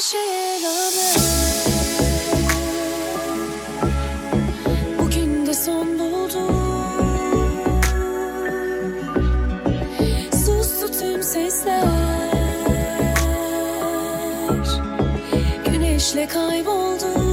şehir Bugün de son buldu Sustu tüm sesler. Güneşle kayboldu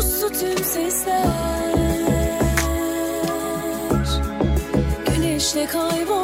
Sustu tüm sesler. Güneşle kaybol.